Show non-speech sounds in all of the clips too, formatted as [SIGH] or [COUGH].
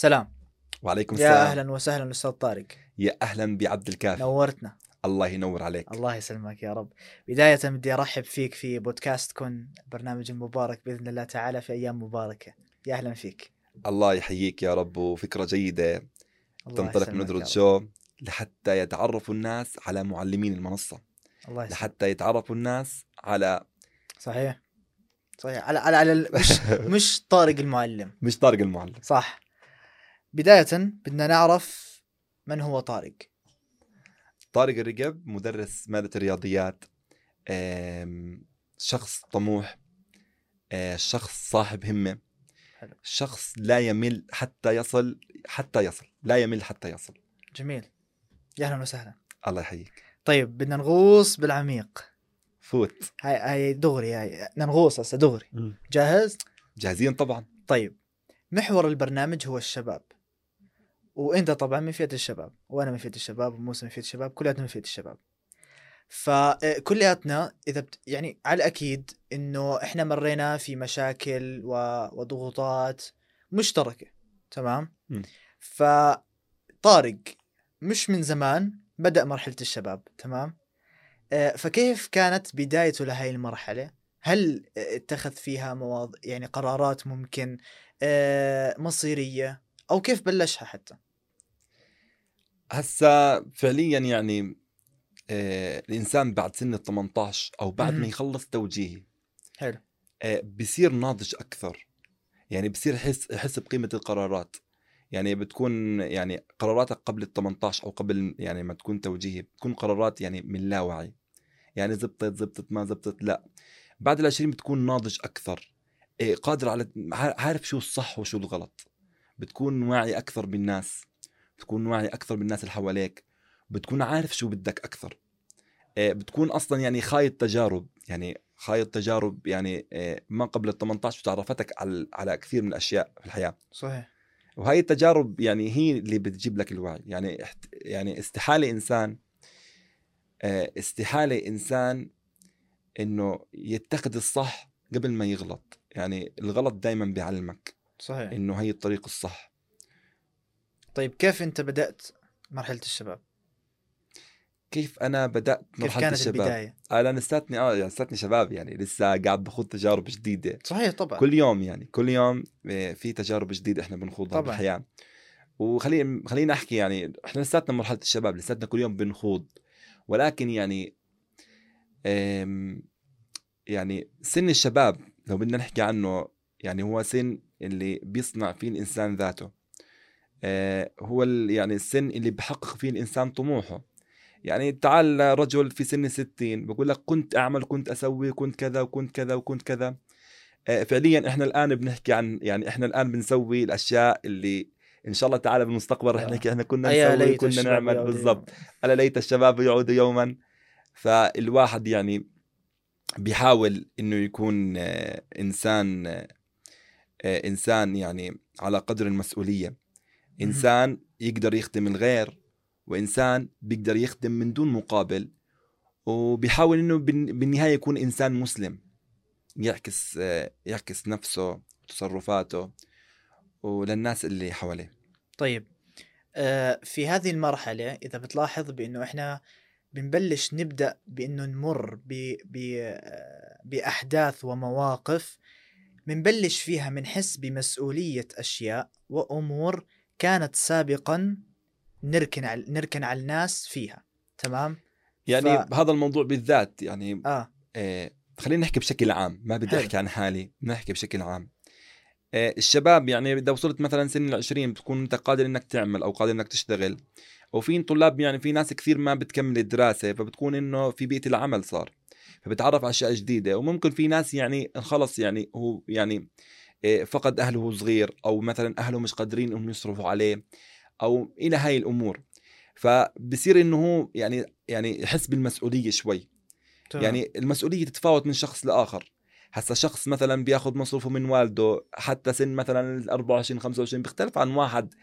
سلام. وعليكم يا السلام. أهلا وسهلا أستاذ طارق. يا أهلا بعبد الكافي. نورتنا. الله ينور عليك. الله يسلمك يا رب. بداية بدي أرحب فيك في بودكاست كن برنامج مبارك بإذن الله تعالى في أيام مباركة. يا أهلا فيك. الله يحييك يا رب وفكرة جيدة. الله تنطلق من ندرة يا رب. شو؟ لحتى يتعرفوا الناس على معلمين المنصة. الله يسلمك. لحتى يتعرفوا الناس على صحيح. صحيح. على على, على ال- مش [LAUGHS] مش طارق المعلم. مش طارق المعلم. صح. بداية بدنا نعرف من هو طارق. طارق الرقب مدرس مادة الرياضيات شخص طموح آه، شخص صاحب همة حلو. شخص لا يمل حتى يصل حتى يصل لا يمل حتى يصل. جميل. يا أهلا وسهلا. الله يحييك. طيب بدنا نغوص بالعميق. فوت. هاي هاي دغري هاي نغوص هسه دغري. جاهز؟ جاهزين طبعا. طيب محور البرنامج هو الشباب. وانت طبعا من فئة الشباب وأنا من فئة الشباب وموسى من فئة الشباب كلياتنا من فئة الشباب. فكلياتنا إذا بت يعني على الأكيد إنه إحنا مرينا في مشاكل و- وضغوطات مشتركة تمام؟ م. فطارق مش من زمان بدأ مرحلة الشباب تمام؟ آه، فكيف كانت بدايته لهي المرحلة؟ هل اتخذ فيها مواضيع يعني قرارات ممكن آه، أو كيف بلشها حتى؟ هسا فعليا يعني آه الإنسان بعد سن ال 18 أو بعد. ما يخلص توجيهي حلو. آه بصير ناضج أكثر. يعني بصير يحس يحس بقيمة القرارات. يعني بتكون يعني قراراتك قبل ال 18 أو قبل يعني ما تكون توجيهي بتكون قرارات يعني من لا وعي. يعني زبطت زبطت ما زبطت لا. بعد ال 20 بتكون ناضج أكثر. آه قادر على عارف شو الصح وشو الغلط. بتكون واعي أكثر بالناس بتكون واعي أكثر بالناس اللي حواليك بتكون عارف شو بدك أكثر. آه، بتكون أصلا يعني خايض تجارب يعني خايض تجارب يعني آه، ما قبل ال 18 بتعرفتك على على كثير من الأشياء في الحياة. صحيح. وهي التجارب يعني هي اللي بتجيب لك الوعي. يعني يعني استحالة إنسان آه، استحالة إنسان إنه يتخذ الصح قبل ما يغلط. يعني الغلط دائما بيعلمك. صحيح. إنه هي الطريق الصح. طيب كيف أنت بدأت مرحلة الشباب؟ كيف أنا بدأت كيف مرحلة كانت الشباب؟ البداية؟ أنا لساتني آه يعني لساتني شباب يعني لسه قاعد بخوض تجارب جديدة. صحيح طبعا. كل يوم يعني كل يوم آه، في تجارب جديدة إحنا بنخوضها طبعاً. بالحياة. وخلينا خلينا أحكي يعني إحنا لساتنا مرحلة الشباب لساتنا كل يوم بنخوض. ولكن يعني يعني سن الشباب لو بدنا نحكي عنه يعني هو سن اللي بيصنع فيه الإنسان ذاته. آه، هو يعني السن اللي بحقق فيه الإنسان طموحه. يعني تعال رجل في سن 60 بقول لك كنت أعمل كنت أسوي كنت كذا وكنت كذا وكنت كذا. آه، فعليا إحنا الآن بنحكي عن يعني إحنا الآن بنسوي الأشياء اللي إن شاء الله تعالى بالمستقبل رح آه. نحكي إحنا كنا نسوي كنا نعمل. بالضبط. ألا ليت الشباب يعودوا يوما. فالواحد يعني بيحاول إنه يكون آه، إنسان آه، آه، إنسان يعني على قدر المسؤولية. إنسان يقدر يخدم الغير وإنسان بيقدر يخدم من دون مقابل وبيحاول إنه بالن- بالنهاية يكون إنسان مسلم. يعكس آه، يعكس نفسه وتصرفاته وللناس اللي حواليه. طيب آه، في هذه المرحلة إذا بتلاحظ بأنه إحنا بنبلش نبدأ بأنه نمر ب... ب... آه، بأحداث ومواقف بنبلش فيها بنحس بمسؤولية أشياء وأمور كانت سابقا نركن على نركن على الناس فيها تمام؟ يعني ف- بهذا الموضوع بالذات يعني آه آه، خلينا نحكي بشكل عام ما بدي. أحكي عن حالي نحكي بشكل عام آه، الشباب يعني إذا وصلت مثلا سن العشرين بتكون أنت قادر إنك تعمل أو قادر إنك تشتغل وفي طلاب يعني في ناس كثير ما بتكمل الدراسة فبتكون إنه في بيئة العمل صار فبتعرف على أشياء جديدة. وممكن في ناس يعني خلص يعني هو يعني آه، فقد أهله وهو صغير أو مثلا أهله مش قادرين إنهم يصرفوا عليه أو إلى هاي الأمور. فبصير إنه هو يعني يعني يحس بالمسؤولية شوي. تمام. يعني المسؤولية تتفاوت من شخص لآخر. هسا شخص مثلا بياخذ مصروفه من والده حتى سن مثلا ال 24 25 بيختلف عن واحد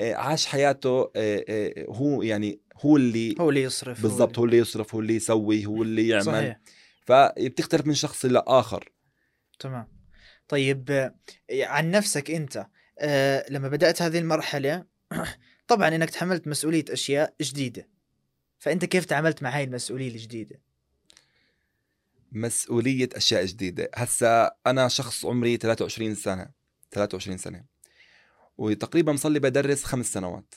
آه، عاش حياته آه، هو يعني هو اللي هو اللي يصرف بالضبط هو اللي يصرف هو اللي يسوي هو اللي يعمل. صحيح. فبتختلف من شخص لآخر. تمام. طيب عن نفسك أنت آه لما بدأت هذه المرحلة [CLEARS THROAT] طبعا إنك تحملت مسؤولية أشياء جديدة. فأنت كيف تعاملت مع هاي المسؤولية الجديدة؟ مسؤولية أشياء جديدة. هسا أنا شخص عمري 23 سنة 23 سنة وتقريبا صار لي بدرس خمس سنوات.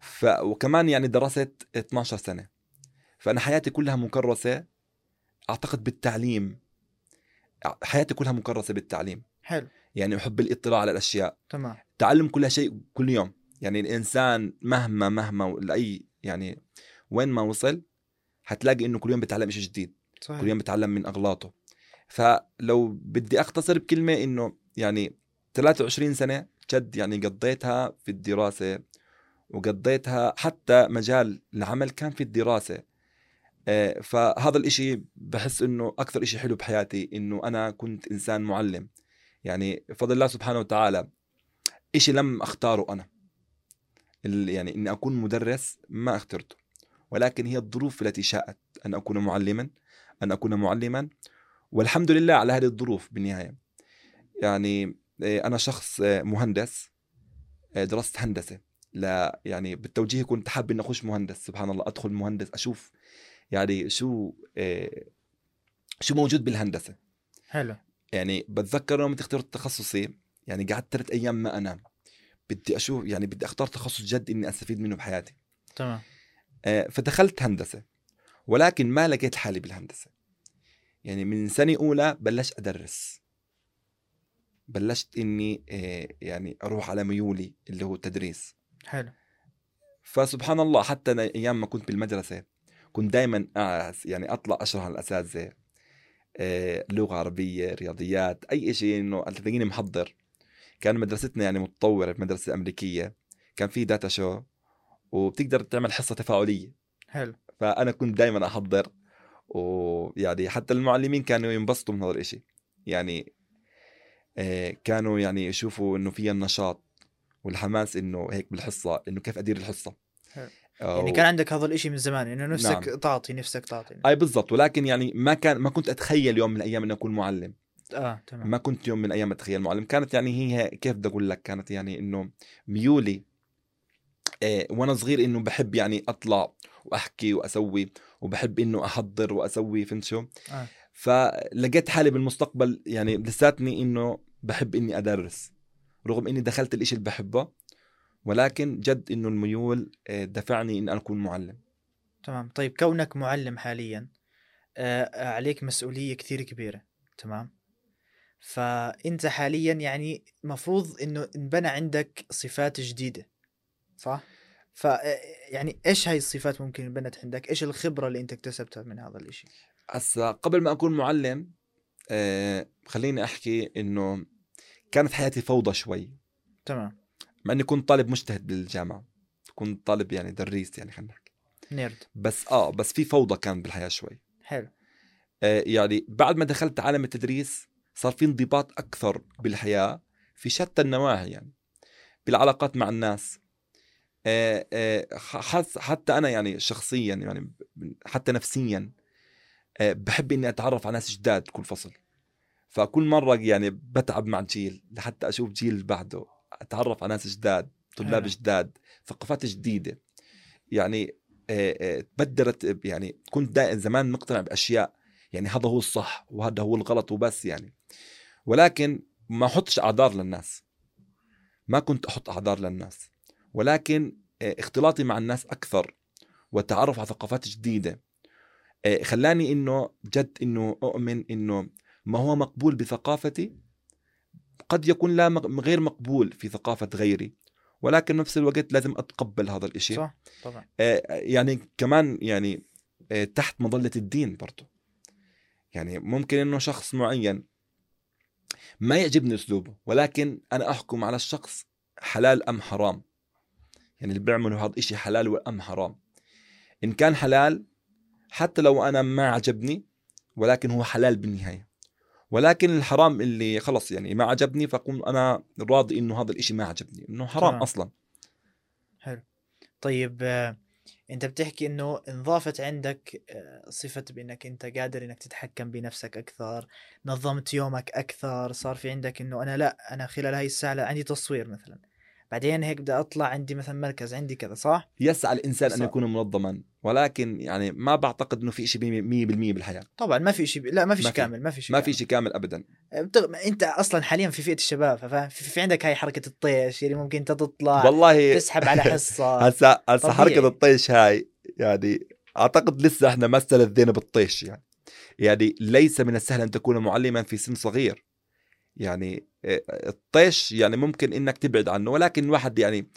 ف... وكمان يعني درست 12 سنة. فأنا حياتي كلها مكرسة أعتقد بالتعليم حياتي كلها مكرسة بالتعليم. حلو. يعني أحب الاطلاع على الأشياء. تمام. تعلم كل شيء كل يوم. يعني الإنسان مهما مهما لأي يعني وين ما وصل حتلاقي إنه كل يوم بتعلم شيء جديد. صحيح. كل يوم بتعلم من أغلاطه. فلو بدي أختصر بكلمة إنه يعني 23 سنة جد يعني قضيتها في الدراسة وقضيتها حتى مجال العمل كان في الدراسة. فهذا الإشي بحس إنه أكثر إشي حلو بحياتي إنه أنا كنت إنسان معلم. يعني بفضل الله سبحانه وتعالى إشي لم أختاره أنا. يعني إني أكون مدرس ما اخترته. ولكن هي الظروف التي شاءت أن أكون معلما أن أكون معلما والحمد لله على هذه الظروف بالنهاية. يعني آه، أنا شخص آه، مهندس آه، درست هندسة. لا يعني بالتوجيه كنت حابب إني أخش مهندس سبحان الله. أدخل مهندس أشوف يعني شو آه، شو موجود بالهندسة؟ حلو. يعني بتذكر يوم اخترت تخصصي يعني قعدت ثلاث أيام ما أنام. بدي أشوف يعني بدي أختار تخصص جد إني أستفيد منه بحياتي. تمام. آه، فدخلت هندسة ولكن ما لقيت حالي بالهندسة. يعني من سنة أولى بلشت أدرس. بلشت إني آه، يعني أروح على ميولي اللي هو التدريس. حلو. فسبحان الله حتى أنا أيام ما كنت بالمدرسة كنت دائما يعني أطلع أشرح على الأساتذة آه، لغة عربية رياضيات أي شيء إنه تلاقيني محضر. كان مدرستنا يعني متطورة المدرسة الامريكيه كان في داتا شو وبتقدر تعمل حصة تفاعلية. حلو. فأنا كنت دائما أحضر ويعني حتى المعلمين كانوا ينبسطوا من هذا الإشي. يعني آه، كانوا يعني يشوفوا إنه في النشاط والحماس إنه هيك بالحصة إنه كيف أدير الحصة. حلو. آه، يعني كان عندك هذا الإشي من زمان إنه نفسك نعم. تعطي نفسك تعطي. أي بالضبط ولكن يعني ما كان ما كنت أتخيل يوم من الأيام إني أكون معلم. آه تمام. ما كنت يوم من الأيام أتخيل معلم. كانت يعني هي كيف بدي أقول لك؟ كانت يعني إنه ميولي آه وأنا صغير إنه بحب يعني أطلع وأحكي وأسوي وبحب إنه أحضر وأسوي فهمت شو؟ آه. فلقيت حالي بالمستقبل يعني لساتني إنه بحب إني أدرس رغم إني دخلت الإشي اللي بحبه. ولكن جد إنه الميول آه، دفعني اني أكون معلم تمام طيب كونك معلم حاليا آه عليك مسؤولية كثير كبيرة تمام فأنت حاليا يعني مفروض أنه انبنى عندك صفات جديدة صح؟ ف آه، يعني إيش هاي الصفات ممكن انبنت عندك؟ إيش الخبرة اللي أنت اكتسبتها من هذا الإشي؟ هسا قبل ما أكون معلم آه خليني أحكي إنه كانت حياتي فوضى شوي تمام مع إني كنت طالب مجتهد بالجامعة. كنت طالب يعني دريس يعني خلينا نحكي. نيرد. بس آه بس في فوضى كان بالحياة شوي. حلو. آه يعني بعد ما دخلت عالم التدريس صار في انضباط أكثر بالحياة في شتى النواحي يعني بالعلاقات مع الناس. آه آه حس حتى أنا يعني شخصيا يعني حتى نفسيا آه بحب إني أتعرف على ناس جداد كل فصل. فكل مرة يعني بتعب مع جيل لحتى أشوف جيل بعده. أتعرف على ناس جداد طلاب حلو. جداد ثقافات جديدة. يعني آه، آه، تبدلت يعني كنت دائما زمان مقتنع بأشياء. يعني هذا هو الصح وهذا هو الغلط وبس يعني. ولكن ما أحطش أعذار للناس. ما كنت أحط أعذار للناس. ولكن آه، اختلاطي مع الناس أكثر والتعرف على ثقافات جديدة آه، خلاني إنه جد إنه أؤمن إنه ما هو مقبول بثقافتي قد يكون لا غير مقبول في ثقافة غيري ولكن نفس الوقت لازم أتقبل هذا الإشي. صح طبعا. آه، يعني كمان يعني آه، تحت مظلة الدين برضو. يعني ممكن إنه شخص معين ما يعجبني أسلوبه ولكن أنا أحكم على الشخص حلال أم حرام. يعني اللي بيعملوا هذا الشيء حلال ام حرام. إن كان حلال حتى لو أنا ما عجبني ولكن هو حلال بالنهاية. ولكن الحرام اللي خلص يعني ما عجبني فاكون أنا راضي إنه هذا الإشي ما عجبني إنه حرام تمام. أصلا. طيب آه، أنت بتحكي إنه انضافت عندك آه، صفة بإنك أنت قادر إنك تتحكم بنفسك أكثر نظمت يومك أكثر صار في عندك إنه أنا لا أنا خلال هاي الساعة لا عندي تصوير مثلا. بعدين هيك بدي أطلع عندي مثلا مركز عندي كذا صح؟ يسعى الإنسان أن صح. يكون منظما ولكن يعني ما بعتقد إنه في شيء 100% بالحياة طبعا ما في شيء لا ما في شيء. كامل ما في شيء ما. في شيء كامل ابدا بتغ... أنت أصلا حاليا في فئة الشباب فاهم في, في عندك هاي حركة الطيش اللي ممكن أنت تطلع والله تسحب على حصة [LAUGHS] هسا طبيعي. حركة الطيش هاي يعني أعتقد لسه إحنا ما استلذينا بالطيش يعني يعني ليس من السهل أن تكون معلما في سن صغير يعني آه، الطيش يعني ممكن إنك تبعد عنه ولكن الواحد يعني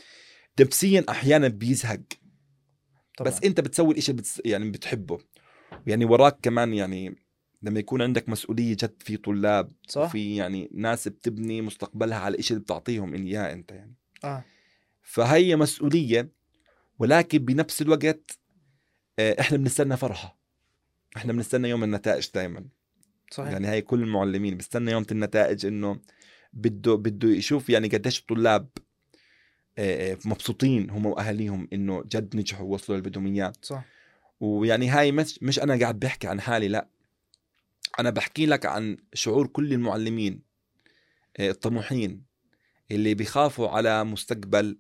نفسيا أحيانا بيزهق. طبعا. بس أنت بتسوي الإشي بتس يعني بتحبه. يعني وراك كمان يعني لما يكون عندك مسؤولية جد في طلاب صح. وفي يعني ناس بتبني مستقبلها على الاشي اللي بتعطيهم إياه أنت يعني. آه. فهي مسؤولية ولكن بنفس الوقت آه، إحنا بنستنى فرحة. إحنا بنستنى يوم النتائج دائما صحيح. يعني هاي كل المعلمين بيستنى يوم النتائج إنه بده بده يشوف يعني قديش الطلاب آه، آه، مبسوطين هم وأهاليهم إنه جد نجحوا ووصلوا اللي بدهم اياه صح. ويعني هاي مش مش أنا قاعد بحكي عن حالي لا. أنا بحكي لك عن شعور كل المعلمين آه، الطموحين اللي بيخافوا على مستقبل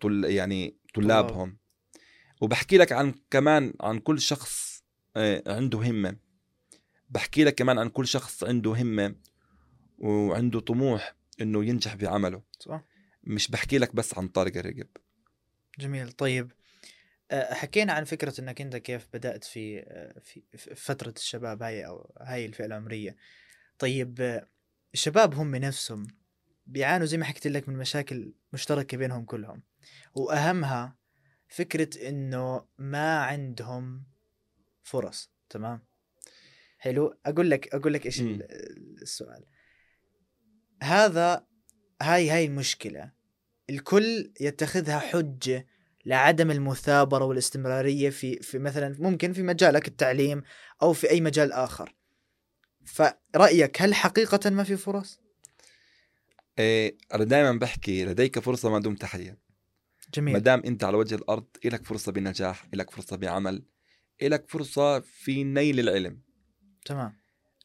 طل يعني طلابهم. وبحكي لك عن كمان عن كل شخص عنده همة. بحكي لك كمان عن كل شخص عنده همة وعنده طموح إنه ينجح بعمله. صح. مش بحكي لك بس عن طارق الرقب. جميل. طيب آه، حكينا عن فكرة إنك أنت كيف بدأت في آه، في في فترة الشباب هاي أو هاي الفئة العمرية. طيب آه، الشباب هم نفسهم بيعانوا زي ما حكيت لك من مشاكل مشتركة بينهم كلهم. وأهمها فكرة إنه ما عندهم فرص تمام؟ حلو. أقول لك أقول لك إيش السؤال. هذا هاي هاي المشكلة الكل يتخذها حجة لعدم المثابرة والاستمرارية في في مثلا ممكن في مجالك التعليم أو في أي مجال آخر. فرأيك هل حقيقة ما في فرص؟ إيه أنا دائما بحكي لديك فرصة ما دمت حيا. ما جميل دام أنت على وجه الأرض لك فرصة بنجاح لك فرصة بعمل لك فرصة في نيل العلم. تمام.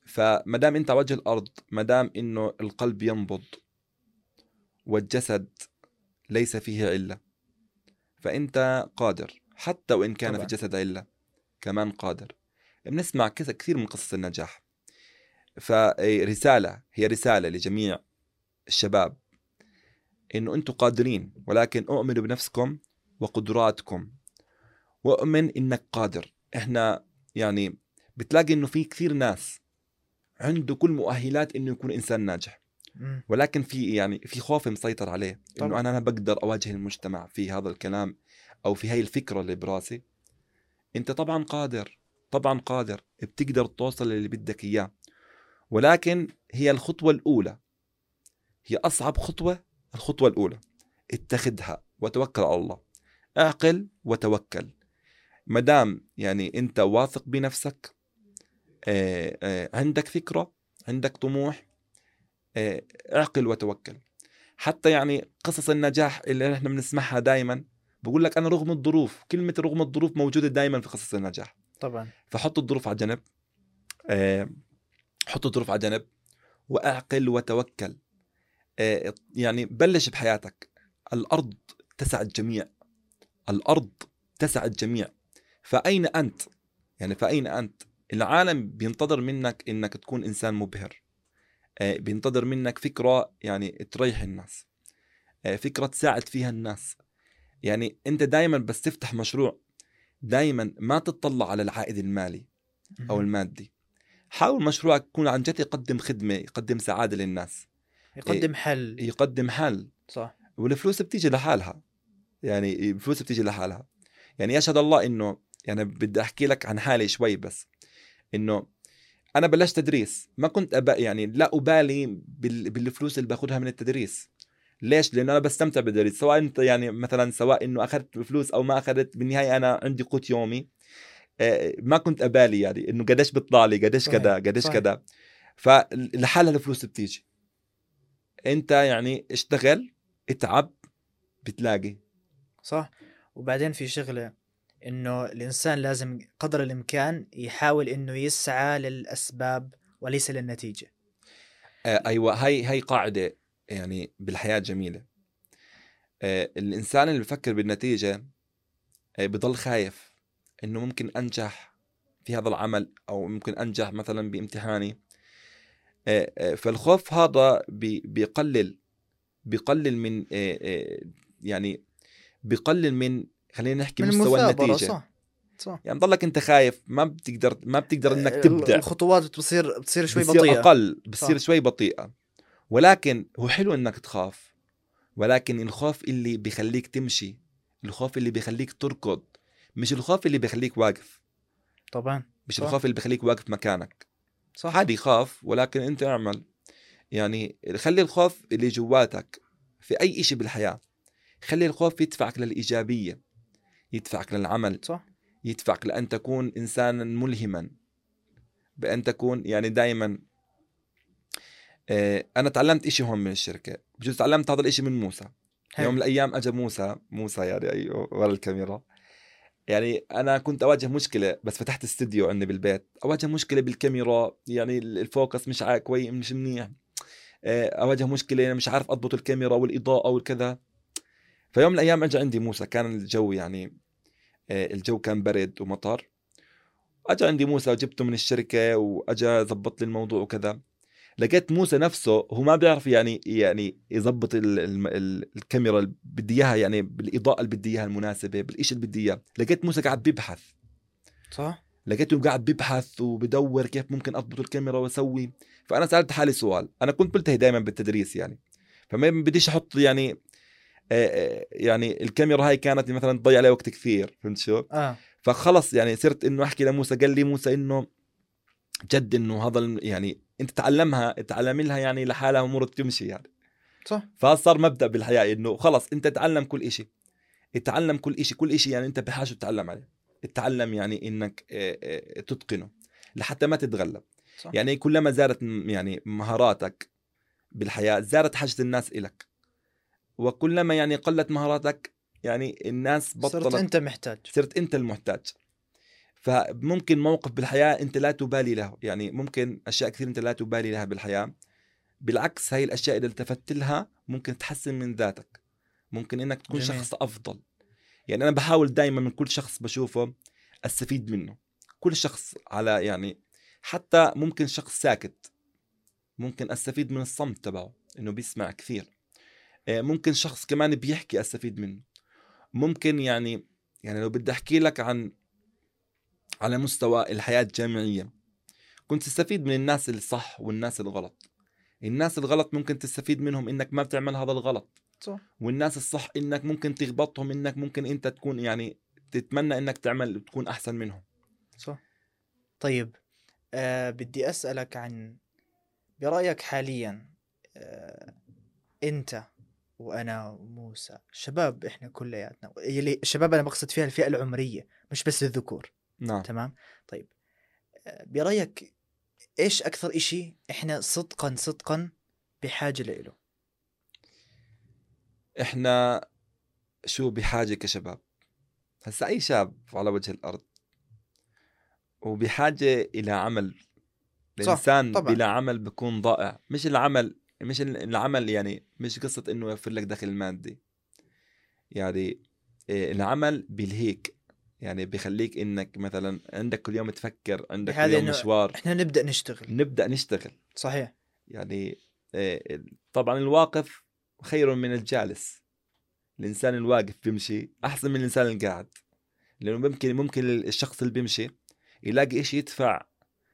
فما دام انت وجه الأرض ما دام إنه القلب ينبض والجسد ليس فيه علة فأنت قادر حتى وإن كان طبعاً. في الجسد علة كمان قادر. بنسمع كثير من قصص النجاح. فرساله هي رسالة لجميع الشباب. إنه أنتم قادرين ولكن اؤمنوا بنفسكم وقدراتكم. وأؤمن إنك قادر. إحنا يعني بتلاقي إنه في كثير ناس عنده كل مؤهلات إنه يكون إنسان ناجح. مم. ولكن في يعني في خوف مسيطر عليه. إنه أنا أنا بقدر أواجه المجتمع في هذا الكلام أو في هاي الفكرة اللي براسي. أنت طبعا قادر طبعا قادر بتقدر توصل للي بدك إياه. ولكن هي الخطوة الأولى هي أصعب خطوة الخطوة الأولى اتخذها وتوكل على الله. أعقل وتوكل. ما دام يعني أنت واثق بنفسك عندك فكرة عندك طموح آه، اعقل وتوكل. حتى يعني قصص النجاح اللي إحنا بنسمعها دائما بقول لك أنا رغم الظروف كلمة رغم الظروف موجودة دائما في قصص النجاح. طبعا. فحط الظروف على جنب آه، حط الظروف على جنب واعقل وتوكل. آه، يعني بلش بحياتك. الأرض تسع الجميع. الأرض تسع الجميع. فأين أنت؟ يعني فأين أنت؟ العالم بينتظر منك إنك تكون إنسان مبهر. آه، بينتظر منك فكرة يعني تريح الناس. آه، فكرة تساعد فيها الناس. يعني أنت دائما بس تفتح مشروع دائما ما تطلع على العائد المالي أو. المادي. حاول مشروعك يكون عن جد يقدم خدمة يقدم سعادة للناس. يقدم حل. يقدم حل. صح. والفلوس بتيجي لحالها. يعني الفلوس بتيجي لحالها. يعني يشهد الله إنه يعني بدي أحكي لك عن حالي شوي بس. إنه أنا بلشت تدريس ما كنت أبا يعني لا أبالي بال- بالفلوس اللي باخذها من التدريس. ليش؟ لأنه أنا بستمتع بالتدريس سواء أنت يعني مثلا سواء إنه أخذت فلوس أو ما أخذت بالنهاية أنا عندي قوت يومي. آه، ما كنت أبالي يعني إنه قديش بيطلع لي قديش كذا قديش. كذا. فلحالها الفلوس بتيجي. أنت يعني اشتغل اتعب بتلاقي. صح. وبعدين في شغلة إنه الإنسان لازم قدر الإمكان يحاول إنه يسعى للأسباب وليس للنتيجة. آه أيوه هاي هاي قاعدة يعني بالحياة جميلة. آه الإنسان اللي بفكر بالنتيجة آه بضل خايف إنه ممكن أنجح في هذا العمل أو ممكن أنجح مثلا بامتحاني. آه آه فالخوف هذا بي- بيقلل بيقلل من آه آه يعني بيقلل من خلينا نحكي من مستوى النتيجة. صح صح. يعني ضلك انت خايف ما بتقدر ما بتقدر انك تبدع. الخطوات بتصير بتصير شوي بتصير بطيئة. أقل بتصير صح. شوي بطيئة. ولكن هو حلو إنك تخاف. ولكن الخوف اللي بيخليك تمشي الخوف اللي بيخليك تركض مش الخوف اللي بيخليك واقف. طبعا مش صح. الخوف اللي بيخليك واقف مكانك. صح. عادي خاف ولكن أنت اعمل. يعني خلي الخوف اللي جواتك في أي إشي بالحياة خلي الخوف يدفعك للإيجابية. يدفعك للعمل. صح. يدفعك لأن تكون إنسانا ملهما. بأن تكون يعني دائما أنا تعلمت إشي هون من الشركة. بجوز تعلمت هذا الإشي من موسى. حلو. يوم من الأيام أجا موسى موسى يعني ورا الكاميرا. يعني أنا كنت أواجه مشكلة بس فتحت استوديو عندي بالبيت. أواجه مشكلة بالكاميرا يعني الفوكس مش كويس مش منيح. آه، أواجه مشكلة أنا مش عارف أضبط الكاميرا والإضاءة والكذا. فيوم من الأيام أجا عندي موسى كان الجو يعني آه، الجو كان برد ومطر. اجى عندي موسى جبته من الشركة واجى ظبط لي الموضوع وكذا. لقيت موسى نفسه هو ما بيعرف يعني يعني يظبط ال- ال- ال- الكاميرا اللي بدي إياها يعني بالإضاءة اللي بدي إياها المناسبة بالشيء اللي بدي إياه. لقيت موسى قاعد بيبحث. صح. لقيته قاعد بيبحث وبدور كيف ممكن أضبط الكاميرا وأسوي. فأنا سألت حالي سؤال. أنا كنت ملتهي دائما بالتدريس يعني. فما بديش أحط يعني يعني الكاميرا هاي كانت مثلا تضيع علي وقت كثير فهمت شو؟ آه. فخلص يعني صرت إنه أحكي لموسى قال لي موسى إنه جد إنه هذا يعني أنت تعلمها تعلم لها يعني لحالها امور تمشي يعني. صح. فصار مبدأ بالحياة إنه خلص أنت تعلم كل إشي. اتعلم كل إشي كل إشي يعني أنت بحاجة تتعلم عليه. اتعلم يعني إنك آه، آه، تتقنه لحتى ما تتغلب. صح. يعني كلما زادت يعني مهاراتك بالحياة زادت حاجة الناس إلك. وكلما يعني قلت مهاراتك يعني الناس صرت بطلت. أنت محتاج. صرت أنت المحتاج. فممكن موقف بالحياة أنت لا تبالي له. يعني ممكن أشياء كثير أنت لا تبالي لها بالحياة. بالعكس هاي الأشياء إذا التفت لها ممكن تحسن من ذاتك. ممكن إنك تكون جميل. شخص أفضل. يعني أنا بحاول دائما من كل شخص بشوفه أستفيد منه. كل شخص على يعني حتى ممكن شخص ساكت. ممكن أستفيد من الصمت تبعه إنه بيسمع كثير. ممكن شخص كمان بيحكي أستفيد منه. ممكن يعني يعني لو بدي أحكي لك عن على مستوى الحياة الجامعية كنت تستفيد من الناس الصح والناس الغلط. الناس الغلط ممكن تستفيد منهم إنك ما بتعمل هذا الغلط. صح. والناس الصح إنك ممكن تغبطهم إنك ممكن أنت تكون يعني تتمنى إنك تعمل تكون أحسن منهم. صح. طيب آه بدي أسألك عن برأيك حاليا آه أنت وأنا وموسى. شباب إحنا كلياتنا يلي الشباب أنا بقصد فيها الفئة العمرية مش بس الذكور نعم. تمام؟ طيب. آه، برأيك إيش أكثر إشي إحنا صدقا صدقا بحاجة له؟ إحنا شو بحاجة كشباب؟ هسا أي شاب على وجه الأرض وبحاجة إلى عمل. الإنسان طبعاً. بلا عمل بيكون ضائع. مش العمل مش ال- العمل يعني مش قصة إنه يوفر لك دخل مادي. يعني إيه، العمل بيلهيك. يعني بيخليك إنك مثلا عندك كل يوم تفكر عندك كل يوم مشوار. إحنا نبدأ نشتغل. نبدأ نشتغل. صحيح. يعني إيه، طبعا الواقف خير من الجالس. الإنسان الواقف بيمشي أحسن من الإنسان القاعد. لأنه ممكن ممكن الشخص اللي بيمشي يلاقي إشي يدفع؟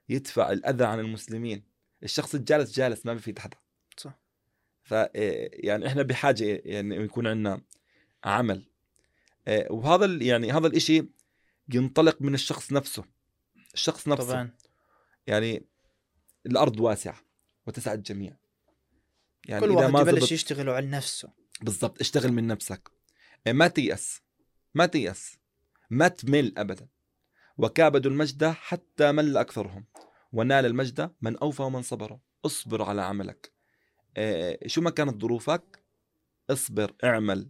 يدفع الأذى عن المسلمين. الشخص الجالس جالس ما بيفيد حدا. ف إيه، يعني إحنا بحاجة يعني يكون عندنا عمل. إيه، وهذا يعني هذا الإشي ينطلق من الشخص نفسه. الشخص نفسه. طبعا. يعني الأرض واسعة وتسع الجميع. يعني كل واحد يبلش يشتغل على نفسه. بالضبط اشتغل من نفسك. ما تيأس. ما تيأس. ما تمل ابدا. وكابدوا المجد حتى مل أكثرهم. ونال المجد من أوفى ومن صبر. اصبر على عملك. شو ما كانت ظروفك اصبر اعمل.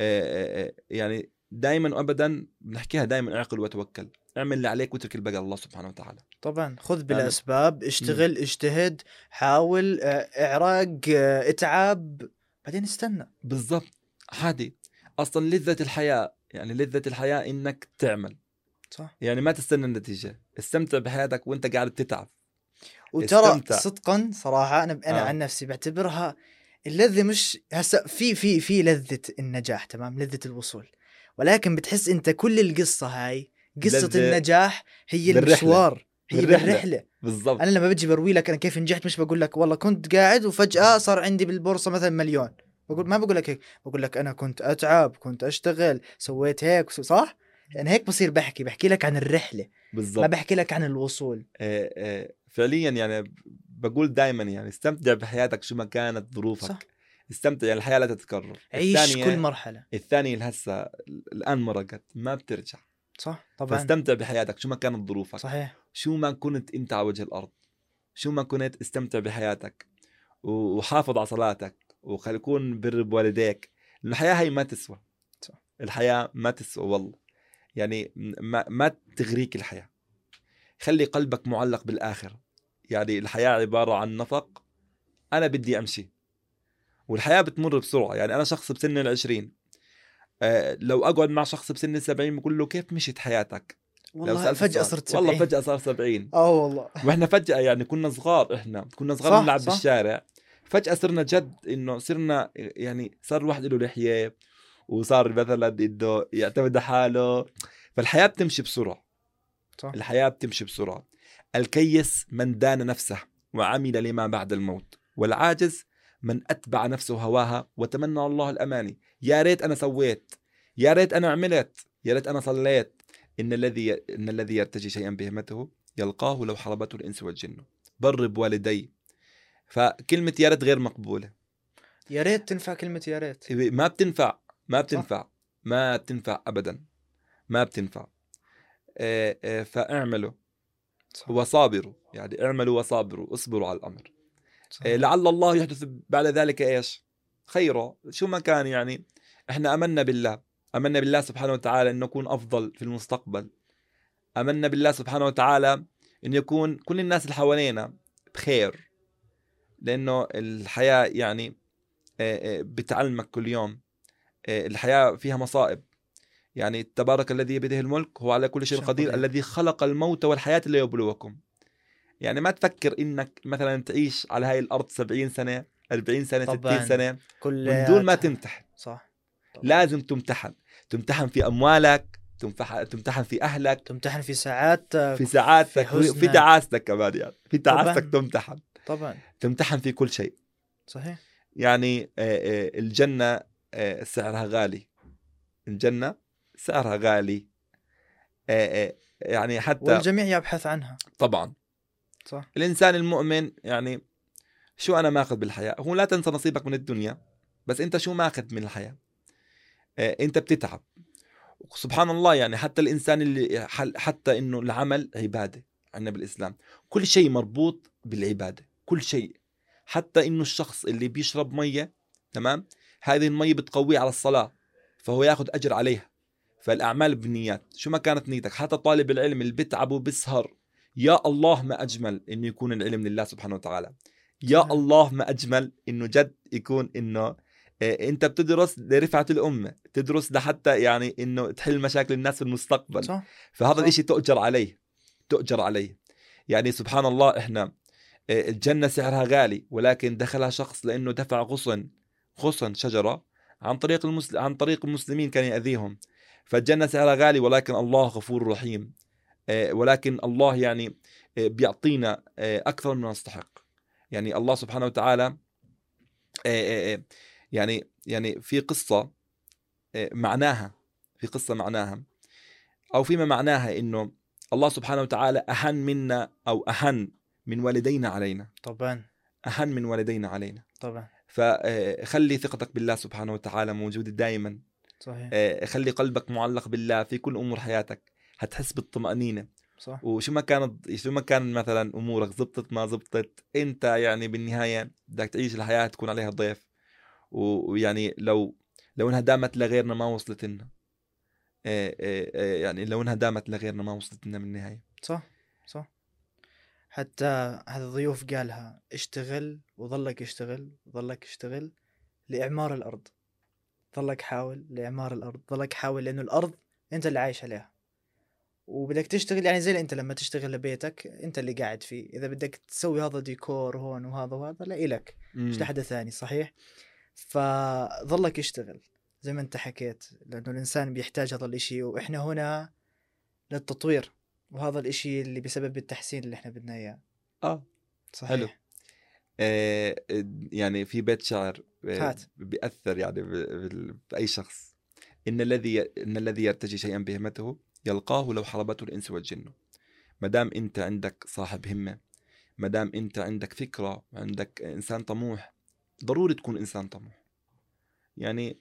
إيه، يعني دائما وابدا بنحكيها دائما اعقل وتوكل. اعمل اللي عليك واترك الباقي الله سبحانه وتعالى. طبعا خذ بالأسباب اشتغل اجتهد حاول آه، آه، اتعب بعدين استنى. بالضبط. عادي. أصلا لذة الحياة يعني لذة الحياة إنك تعمل. صح. يعني ما تستنى النتيجة. استمتع بحياتك وأنت قاعد تتعب وترى استمتع. صدقا صراحة أنا أنا آه. عن نفسي بعتبرها اللذة مش هسه في في في لذة النجاح تمام؟ لذة الوصول. ولكن بتحس أنت كل القصة هاي قصة لذة النجاح هي بالرحلة. المشوار هي بالرحلة. بالرحلة. بالضبط. أنا لما بجي بروي لك أنا كيف نجحت مش بقول لك والله كنت قاعد وفجأة صار عندي بالبورصة مثلا مليون. بقول ما بقول لك هيك بقول لك أنا كنت أتعب كنت أشتغل سويت هيك صح؟ يعني هيك بصير بحكي بحكي لك عن الرحلة ما بالضبط. بحكي لك عن الوصول. آه، آه، فعليا يعني بقول دائما يعني استمتع بحياتك شو ما كانت ظروفك. صح. استمتع يعني الحياة لا تتكرر. عيش الثانية- كل مرحلة. الثانية اللي هسه الآن مرقت ما بترجع. صح طبعا. فاستمتع بحياتك شو ما كانت ظروفك. صحيح. شو ما كنت أنت على وجه الأرض. شو ما كنت استمتع بحياتك. وحافظ على صلاتك. وخلي يكون بر بوالديك. الحياة هي ما تسوى. صح. الحياة ما تسوى والله. يعني ما, ما تغريك الحياة. خلي قلبك معلق بالآخرة. يعني الحياة عبارة عن نفق أنا بدي أمشي. والحياة بتمر بسرعة يعني أنا شخص بسن العشرين. أه لو أقعد مع شخص بسن السبعين بقول له كيف مشيت حياتك؟ والله السؤال. صرت والله 70 فجأة صار 70 آه والله. وإحنا فجأة يعني كنا صغار إحنا كنا صغار نلعب. بالشارع. فجأة صرنا جد إنه صرنا يعني صار الواحد له لحية وصار مثلا إنه يعتمد على حاله. فالحياة بتمشي بسرعة. صح. الحياة بتمشي بسرعة. الكيس من دان نفسه وعمل لما بعد الموت والعاجز من أتبع نفسه هواها وتمنى الله الأماني. يا ريت أنا سويت يا ريت أنا عملت يا ريت أنا صليت. إن الذي إن الذي يرتجي شيئا بهمته يلقاه لو حربته الإنس والجن. بر بوالدي فكلمة يا ريت غير مقبولة. يا ريت تنفع كلمة يا ريت. ما بتنفع ما بتنفع ما بتنفع أبدا. ما بتنفع. آه، آه، فاعملوا صح. وصابروا يعني اعملوا وصابروا اصبروا على الأمر. صح. إيه، لعل الله يحدث بعد ذلك إيش؟ خيرا. شو ما كان يعني إحنا آمنا بالله. آمنا بالله سبحانه وتعالى أن نكون أفضل في المستقبل. آمنا بالله سبحانه وتعالى أن يكون كل الناس اللي حوالينا بخير. لأنه الحياة يعني آه، آه، بتعلمك كل يوم. آه، الحياة فيها مصائب. يعني تبارك الذي بيده الملك هو على كل شيء قدير. الذي خلق الموت والحياة ليبلوكم. يعني ما تفكر إنك مثلا تعيش على هاي الأرض 70 سنة 40 سنة طبعاً. 60 سنة كل من دون ما تمتحن. صح. طبعاً. لازم تمتحن. تمتحن في أموالك تمتح- تمتحن في أهلك. تمتحن في ساعاتك في سعادتك في في. تعاستك كمان يعني. في تعاستك. تمتحن. طبعا. تمتحن في كل شيء. صحيح. يعني آه، آه، الجنة آه، سعرها غالي. الجنة سعرها غالي. آه، آه، يعني حتى والجميع يبحث عنها. طبعا. صح. الإنسان المؤمن يعني شو أنا ماخذ بالحياة؟ هو لا تنسى نصيبك من الدنيا بس أنت شو ماخذ من الحياة؟ آه، أنت بتتعب. سبحان الله يعني حتى الإنسان اللي حتى إنه العمل عبادة عندنا بالإسلام. كل شيء مربوط بالعبادة كل شيء. حتى إنه الشخص اللي بيشرب مية تمام؟ هذه المية بتقويه على الصلاة فهو ياخذ أجر عليها. فالأعمال بالنيات. شو ما كانت نيتك؟ حتى طالب العلم اللي بتعب وبسهر يا الله ما أجمل إنه يكون العلم لله سبحانه وتعالى. يا. الله ما أجمل إنه جد يكون إنه آه، أنت بتدرس لرفعة الأمة تدرس لحتى يعني إنه تحل مشاكل الناس في المستقبل. صح. فهذا. الإشي تؤجر عليه تؤجر عليه. يعني سبحان الله إحنا آه، الجنة سعرها غالي ولكن دخلها شخص لأنه دفع غصن غصن شجرة عن طريق المسل... عن طريق المسلمين كان يأذيهم. فالجنة سعرها غالي ولكن الله غفور رحيم. آه، ولكن الله يعني آه، بيعطينا آه، أكثر مما نستحق. يعني الله سبحانه وتعالى يعني يعني في قصة معناها في قصة معناها. أو فيما معناها إنه الله سبحانه وتعالى أحن منا أو أحن من والدينا علينا. طبعا. أحن من والدينا علينا. طبعا. فخلي ثقتك بالله سبحانه وتعالى موجودة دائما صحيح. آه، خلي قلبك معلق بالله في كل أمور حياتك هتحس بالطمأنينة. صح. وشو ما كانت شو ما كان مثلا أمورك زبطت ما زبطت أنت يعني بالنهاية بدك تعيش الحياة تكون عليها ضيف. ويعني لو لو إنها دامت لغيرنا ما وصلت لنا. آه، آه، يعني لو إنها دامت لغيرنا ما وصلت لنا بالنهايه صح صح. حتى هذا الضيوف قالها اشتغل وظلك اشتغل وظلك اشتغل لإعمار الأرض. ظلك حاول لإعمار الأرض ظلك حاول لأنه الأرض أنت اللي عايش عليها. وبدك تشتغل يعني زي أنت لما تشتغل لبيتك أنت اللي قاعد فيه. إذا بدك تسوي هذا ديكور هون وهذا وهذا لا إلك مش لحد ثاني صحيح؟ فظلك اشتغل زي ما أنت حكيت لأنه الإنسان بيحتاج هذا الإشي وإحنا هنا للتطوير وهذا الإشي اللي بسبب التحسين اللي إحنا بدنا إياه. آه صحيح. حلو. آه يعني في بيت شعر آه، هات. بيأثر يعني بأي شخص. إن الذي إن الذي يرتجي شيئا بهمته يلقاه لو حاربته الإنس والجن. ما دام أنت عندك صاحب همة ما دام أنت عندك فكرة عندك إنسان طموح ضروري تكون إنسان طموح. يعني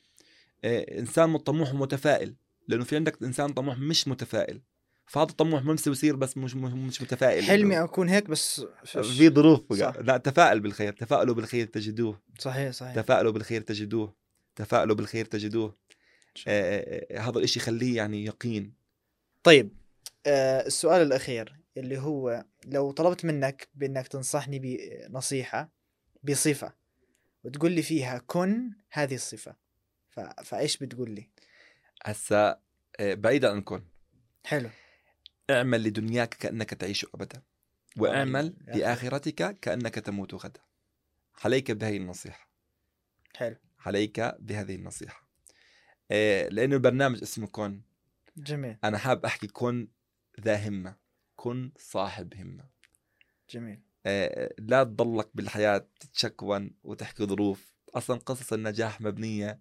آه، إنسان طموح ومتفائل لأنه في عندك إنسان طموح مش متفائل. فهذا الطموح ممسي يصير بس مش مش متفائل حلمي اكون هيك بس. في ظروف. لا تفائل بالخير تفائلوا بالخير تجدوه. صحيح صحيح. تفائلوا بالخير تجدوه. تفائلوا بالخير تجدوه. آه، آه، آه، هذا الإشي يخليه يعني يقين. طيب آه السؤال الأخير اللي هو لو طلبت منك بإنك تنصحني بنصيحة بصفة وتقول لي فيها كن هذه الصفة. فإيش بتقول لي؟ هسا آه، بعيدا عنكم حلو. أعمل لدنياك كأنك تعيش أبدا وأعمل يا أخي. لآخرتك كأنك تموت غدا. عليك بهذه النصيحة. حلو. عليك بهذه النصيحة. آه، لأنه البرنامج اسمه كن جميل. أنا حاب أحكي كن ذا همة. كن صاحب همة. جميل. آه، لا تضلك بالحياة تتشكون وتحكي ظروف. أصلا قصص النجاح مبنية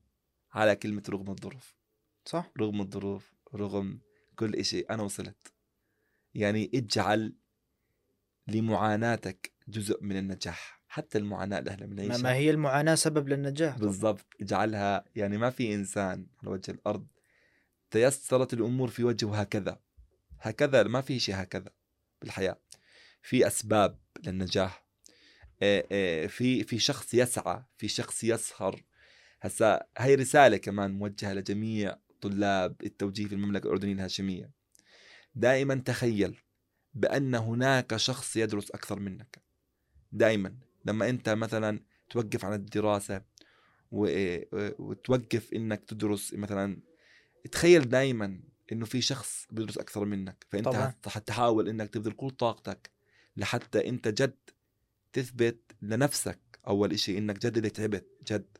على كلمة رغم الظروف. صح. رغم الظروف رغم كل إشي. أنا وصلت. يعني اجعل لمعاناتك جزء من النجاح حتى المعاناة اللي إحنا ما, بنعيشها ما هي المعاناة سبب للنجاح. بالضبط اجعلها يعني ما في إنسان على وجه الأرض تيسرت الأمور في وجهه هكذا. هكذا ما في شيء هكذا بالحياة. في أسباب للنجاح. آه، آه، في في شخص يسعى في شخص يسهر. هسا هاي رسالة كمان موجهة لجميع طلاب التوجيه في المملكة الأردنية الهاشمية. دائما تخيل بأن هناك شخص يدرس أكثر منك. دائما. لما أنت مثلا توقف عن الدراسة و- وتوقف إنك تدرس مثلا تخيل دائما إنه في شخص بيدرس أكثر منك. فأنت طبعاً. حتحاول إنك تبذل كل طاقتك لحتى أنت جد تثبت لنفسك أول إشي إنك جد اللي تعبت جد.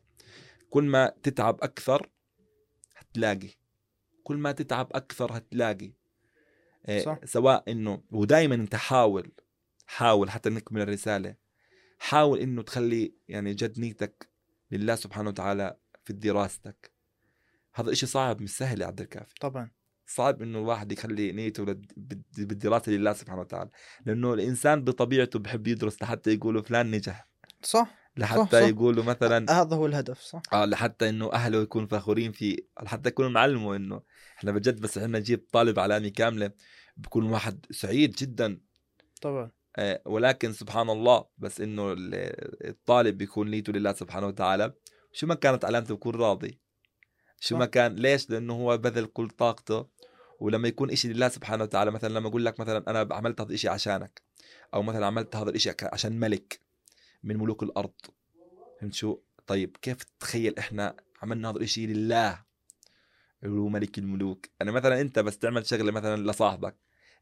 كل ما تتعب أكثر هتلاقي. كل ما تتعب أكثر هتلاقي. صح. سواء إنه ودائما أنت حاول حاول حتى نكمل الرسالة حاول إنه تخلي يعني جد نيتك لله سبحانه وتعالى في دراستك. هذا إشي صعب مش سهل يا عبد الكافي. طبعا. صعب إنه الواحد يخلي نيته لد- بال- بالدراسة لله سبحانه وتعالى. لأنه الإنسان بطبيعته بحب يدرس لحتى يقولوا فلان نجح. صح. لحتى صح. يقولوا مثلا هذا هو الهدف صح. آه لحتى إنه أهله يكونوا فخورين فيه لحتى يكونوا معلموا إنه إحنا بجد بس إحنا نجيب طالب علامه كاملة بكون واحد سعيد جدا. طبعا. آه، ولكن سبحان الله بس إنه ال- الطالب بيكون نيته لله سبحانه وتعالى. شو ما كانت علامته بكون راضي. شو. ما كان ليش؟ لأنه هو بذل كل طاقته. ولما يكون إشي لله سبحانه وتعالى مثلا لما أقول لك مثلا أنا عملت هذا الإشي عشانك أو مثلا عملت هذا الإشي ك- عشان ملك. من ملوك الأرض. فهمت شو؟ طيب كيف تخيل إحنا عملنا هذا الإشي لله؟ اللي هو ملك الملوك. يعني مثلا أنت بس تعمل شغلة مثلا لصاحبك.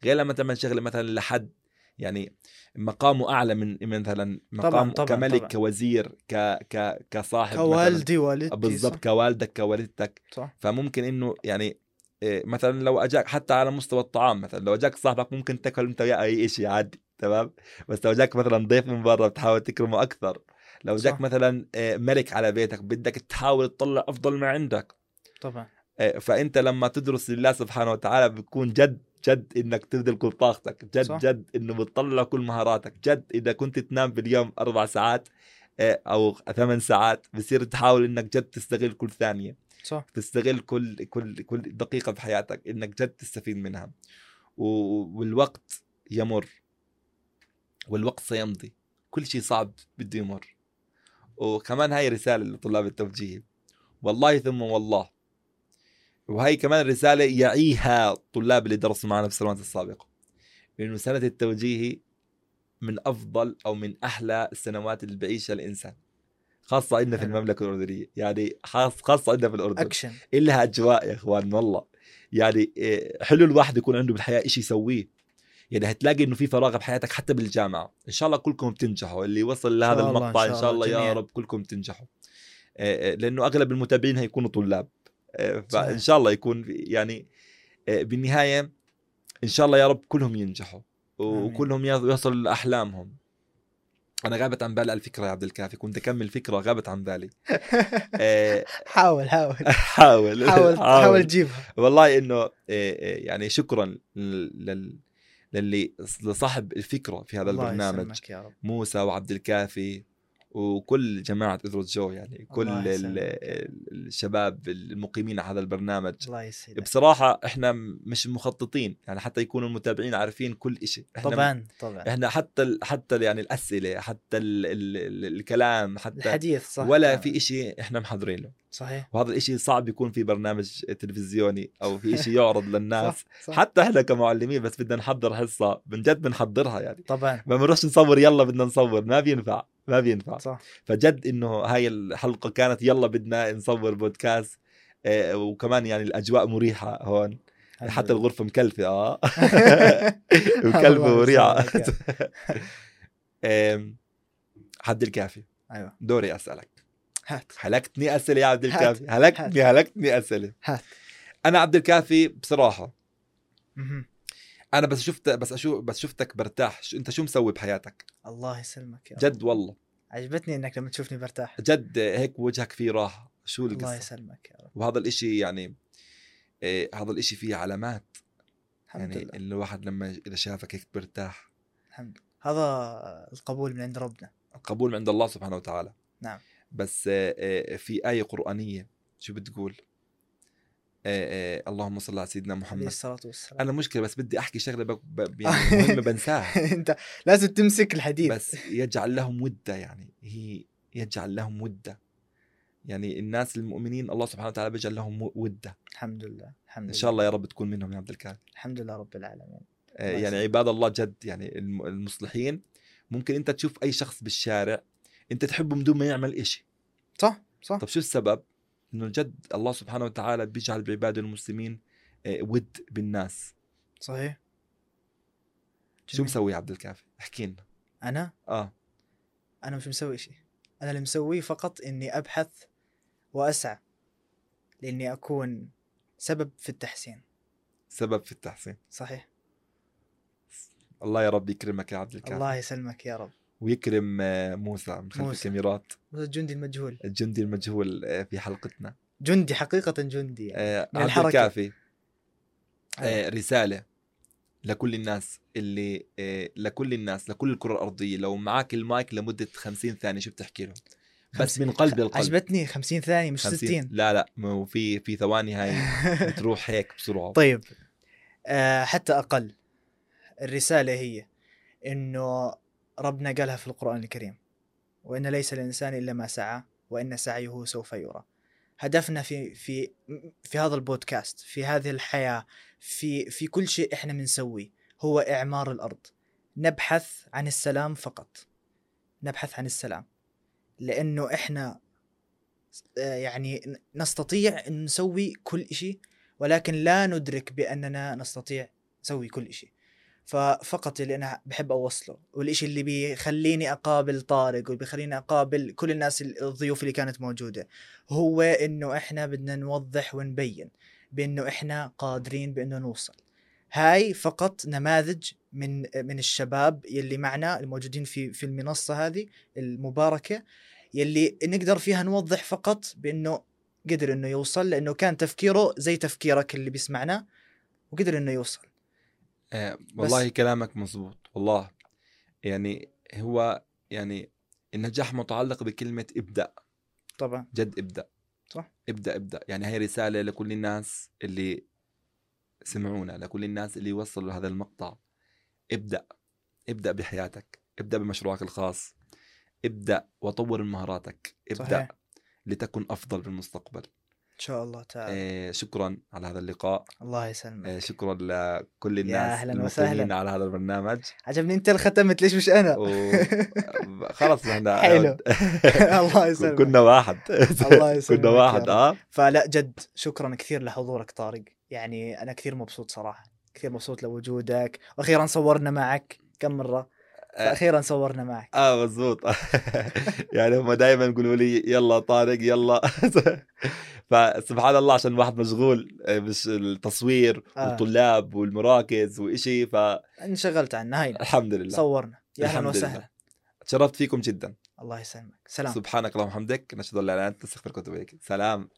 غير لما تعمل شغلة مثلا لحد. يعني مقامه أعلى من مثلا مقام طبعاً، كملك طبعاً. كوزير ك ك كصاحب. كوالدي والدتي بالضبط؟ كوالدك كوالدتك. صح. فممكن إنه يعني إيه، مثلا لو أجاك حتى على مستوى الطعام مثلا لو أجاك صاحبك ممكن تأكل أنت وياه أي شيء عادي. تمام؟ بس لو اجاك مثلا ضيف من برا بتحاول تكرمه أكثر. لو صح. جاك مثلا إيه، ملك على بيتك بدك تحاول تطلع أفضل ما عندك. طبعا. إيه، فأنت لما تدرس لله سبحانه وتعالى بيكون جد جد إنك تبذل كل طاقتك. جد صح. جد إنه بتطلع كل مهاراتك. جد إذا كنت تنام باليوم أربع ساعات إيه، أو ثمان ساعات بصير تحاول إنك جد تستغل كل ثانية. صح. تستغل كل كل كل دقيقة في حياتك إنك جد تستفيد منها. والوقت يمر. والوقت سيمضي. كل شيء صعب بده يمر. وكمان هاي رسالة لطلاب التوجيه. والله ثم والله. وهي كمان رسالة يعيها الطلاب اللي درسوا معنا في السنوات السابقة. إنه سنة التوجيهي من أفضل أو من أحلى السنوات اللي بعيشها الإنسان. خاصة عندنا في. المملكة الأردنية. يعني خاص خاصة عندنا في الأردن. اكشن إلها أجواء يا إخوان والله. يعني إيه، حلو الواحد يكون عنده بالحياة إشي يسويه. يعني هتلاقي إنه في فراغ بحياتك حتى بالجامعة. إن شاء الله كلكم بتنجحوا. اللي وصل لهذا الله، المقطع إن شاء الله يا جميعاً. رب كلكم تنجحوا آه، آه، لأنه أغلب المتابعين هيكونوا طلاب. آه، فإن. شاء الله يكون يعني بالنهاية إن شاء الله يا رب كلهم ينجحوا وكلهم يصلوا لأحلامهم. أنا غابت عن بالي الفكرة يا عبد الكافي. كنت أكمل فكرة غابت عن بالي. [LAUGHS] آه، حاول حاول. [LAUGHS] حاول. [LAUGHS] حاول حاول. تجيبها. والله إنه آه، يعني شكرا لل- للي لصاحب الفكرة في هذا البرنامج يا رب. موسى وعبد الكافي. وكل جماعة اذرة جو يعني كل. الشباب المقيمين على هذا البرنامج. الله يسعدك. بصراحة إحنا مش مخططين يعني حتى يكونوا المتابعين عارفين كل شيء طبعا طبعا. إحنا حتى حتى يعني الأسئلة حتى ال ال ال الكلام حتى الحديث صح ولا كمان. في شيء إحنا محضرين له صحيح. وهذا الإشي صعب يكون في برنامج تلفزيوني أو في إشي [LAUGHS] يعرض للناس. صح صح. حتى إحنا كمعلمين بس بدنا نحضر حصة من جد بنحضرها يعني. طبعا. ما بنروحش نصور يلا بدنا نصور ما بينفع. ما بينفع. صح. فجد إنه هاي الحلقة كانت يلا بدنا نصور بودكاست آه، وكمان يعني الأجواء مريحة هون. حتى الغرفة مكلفة آه. [LAUGHS] [LAUGHS] مكلفة مريحة. [LAUGHS] عبد الكافي. أيوه. دوري أسألك. هات. هلكتني أسئلة يا عبد. الكافي؟ هلكتني هلكتني أسئلة. هات. أنا عبد الكافي بصراحة. أنا بس شفت بس أشوف بس شفتك برتاح. أنت شو مسوي بحياتك؟ الله يسلمك يا جد والله. عجبتني إنك لما تشوفني برتاح. جد هيك وجهك فيه راحه شو الله القصة؟ يسلمك يا رب. وهذا الإشي يعني إيه هذا الإشي فيه علامات. الحمد يعني لله. الواحد لما إذا شافك هيك برتاح. الحمد لله. هذا القبول من عند ربنا. القبول من عند الله سبحانه وتعالى. نعم. بس آه، آه، في آية قرآنية. شو بتقول؟ آه، آه، اللهم صل على سيدنا عليه محمد. الصلاة والسلام. أنا مشكلة بس بدي أحكي شغلة ب... ب... [LAUGHS] يعني مهمة بنساها. أنت لازم تمسك الحديث. بس يجعل لهم ودة يعني هي يجعل لهم ودة. يعني الناس المؤمنين الله سبحانه وتعالى بيجعل لهم ودة. الحمد لله الحمد لله شاء الله يا رب تكون منهم يا عبد الكافي الحمد لله رب العالمين. آه، يعني. عباد الله جد يعني الم- المصلحين ممكن أنت تشوف أي شخص بالشارع أنت تحبه من دون ما يعمل إشي. صح صح. طب شو السبب؟ إنه جد الله سبحانه وتعالى بيجعل بعباده المسلمين آه، ود بالناس. صحيح. شو جميل. مسوي عبد الكافي؟ احكي لنا. أنا؟ آه. أنا مش مسوي شيء. أنا اللي مسويه فقط إني أبحث وأسعى لإني أكون سبب في التحسين. سبب في التحسين. صحيح. الله يا رب يكرمك يا عبد الكافي. الله يسلمك يا رب. ويكرم آه، موسى من خلف موسى. الكاميرات. الجندي المجهول. الجندي المجهول آه، في حلقتنا. جندي حقيقة جندي يعني. آه، من الحركة. الكافي. آه، أيوة. رسالة لكل الناس اللي آه، لكل الناس لكل الكرة الأرضية. لو معك المايك لمدة 50 ثانية شو بتحكي لهم بس من قلب للقلب عجبتني 50 ثانية مش 50 60 لا لا مو في في ثواني هاي. [LAUGHS] بتروح هيك بسرعة. طيب آه حتى أقل. الرسالة هي إنه ربنا قالها في القرآن الكريم وإن ليس الإنسان إلا ما سعى وإن سعيه سوف يرى. هدفنا في في في هذا البودكاست في هذه الحياة في في كل شيء إحنا بنسويه هو إعمار الأرض. نبحث عن السلام فقط. نبحث عن السلام. لأنه إحنا يعني نستطيع أن نسوي كل شيء ولكن لا ندرك بأننا نستطيع نسوي كل شيء. ففقط اللي أنا بحب أوصله والإشي اللي بيخليني أقابل طارق وبيخليني أقابل كل الناس الضيوف اللي كانت موجودة هو إنه إحنا بدنا نوضح ونبين بأنه إحنا قادرين بأنه نوصل. هاي فقط نماذج من من الشباب يلي معنا الموجودين في في المنصة هذه المباركة يلي نقدر فيها نوضح فقط بأنه قدر إنه يوصل لأنه كان تفكيره زي تفكيرك اللي بيسمعنا وقدر إنه يوصل. آه، والله كلامك مزبوط والله. يعني هو يعني النجاح متعلق بكلمة ابدأ. طبعا. جد ابدأ. صح. ابدأ ابدأ. يعني هي رسالة لكل الناس اللي سمعونا لكل الناس اللي وصلوا لهذا المقطع. ابدأ. ابدأ بحياتك. ابدأ بمشروعك الخاص. ابدأ وطور من مهاراتك. ابدأ صحيح. لتكن أفضل بالمستقبل. إن شاء الله تعالى. آه، شكرا على هذا اللقاء. الله يسلمك. آه، شكرا لكل الناس أهلاً المقيمين وسهلاً. على هذا البرنامج. عجبني أنت اللي ختمت ليش مش أنا؟ و... [LAUGHS] خلص إحنا حلو. [LAUGHS] الله يسلمك. كنا واحد. [LAUGHS] الله يسلمك كنا يا واحد. آه. فلا جد شكرا كثير لحضورك طارق. يعني أنا كثير مبسوط صراحة. كثير مبسوط لوجودك. وأخيرا صورنا معك كم مرة. فاخيرا صورنا معك. آه مزبوط [LAUGHS] يعني هم دائما يقولوا لي يلا طارق يلا. [LAUGHS] فسبحان الله عشان الواحد مشغول آه، مش التصوير آه. والطلاب والمراكز وإشي فالحمد انشغلت عنها هاي لله. صورنا. يا أهلا الحمد. وسهلا. تشرفت فيكم جدا. الله يسلمك. سلام. سبحانك اللهم وبحمدك. نشهد أن لا إله إلا أنت نستغفرك ونتوب إليك. سلام.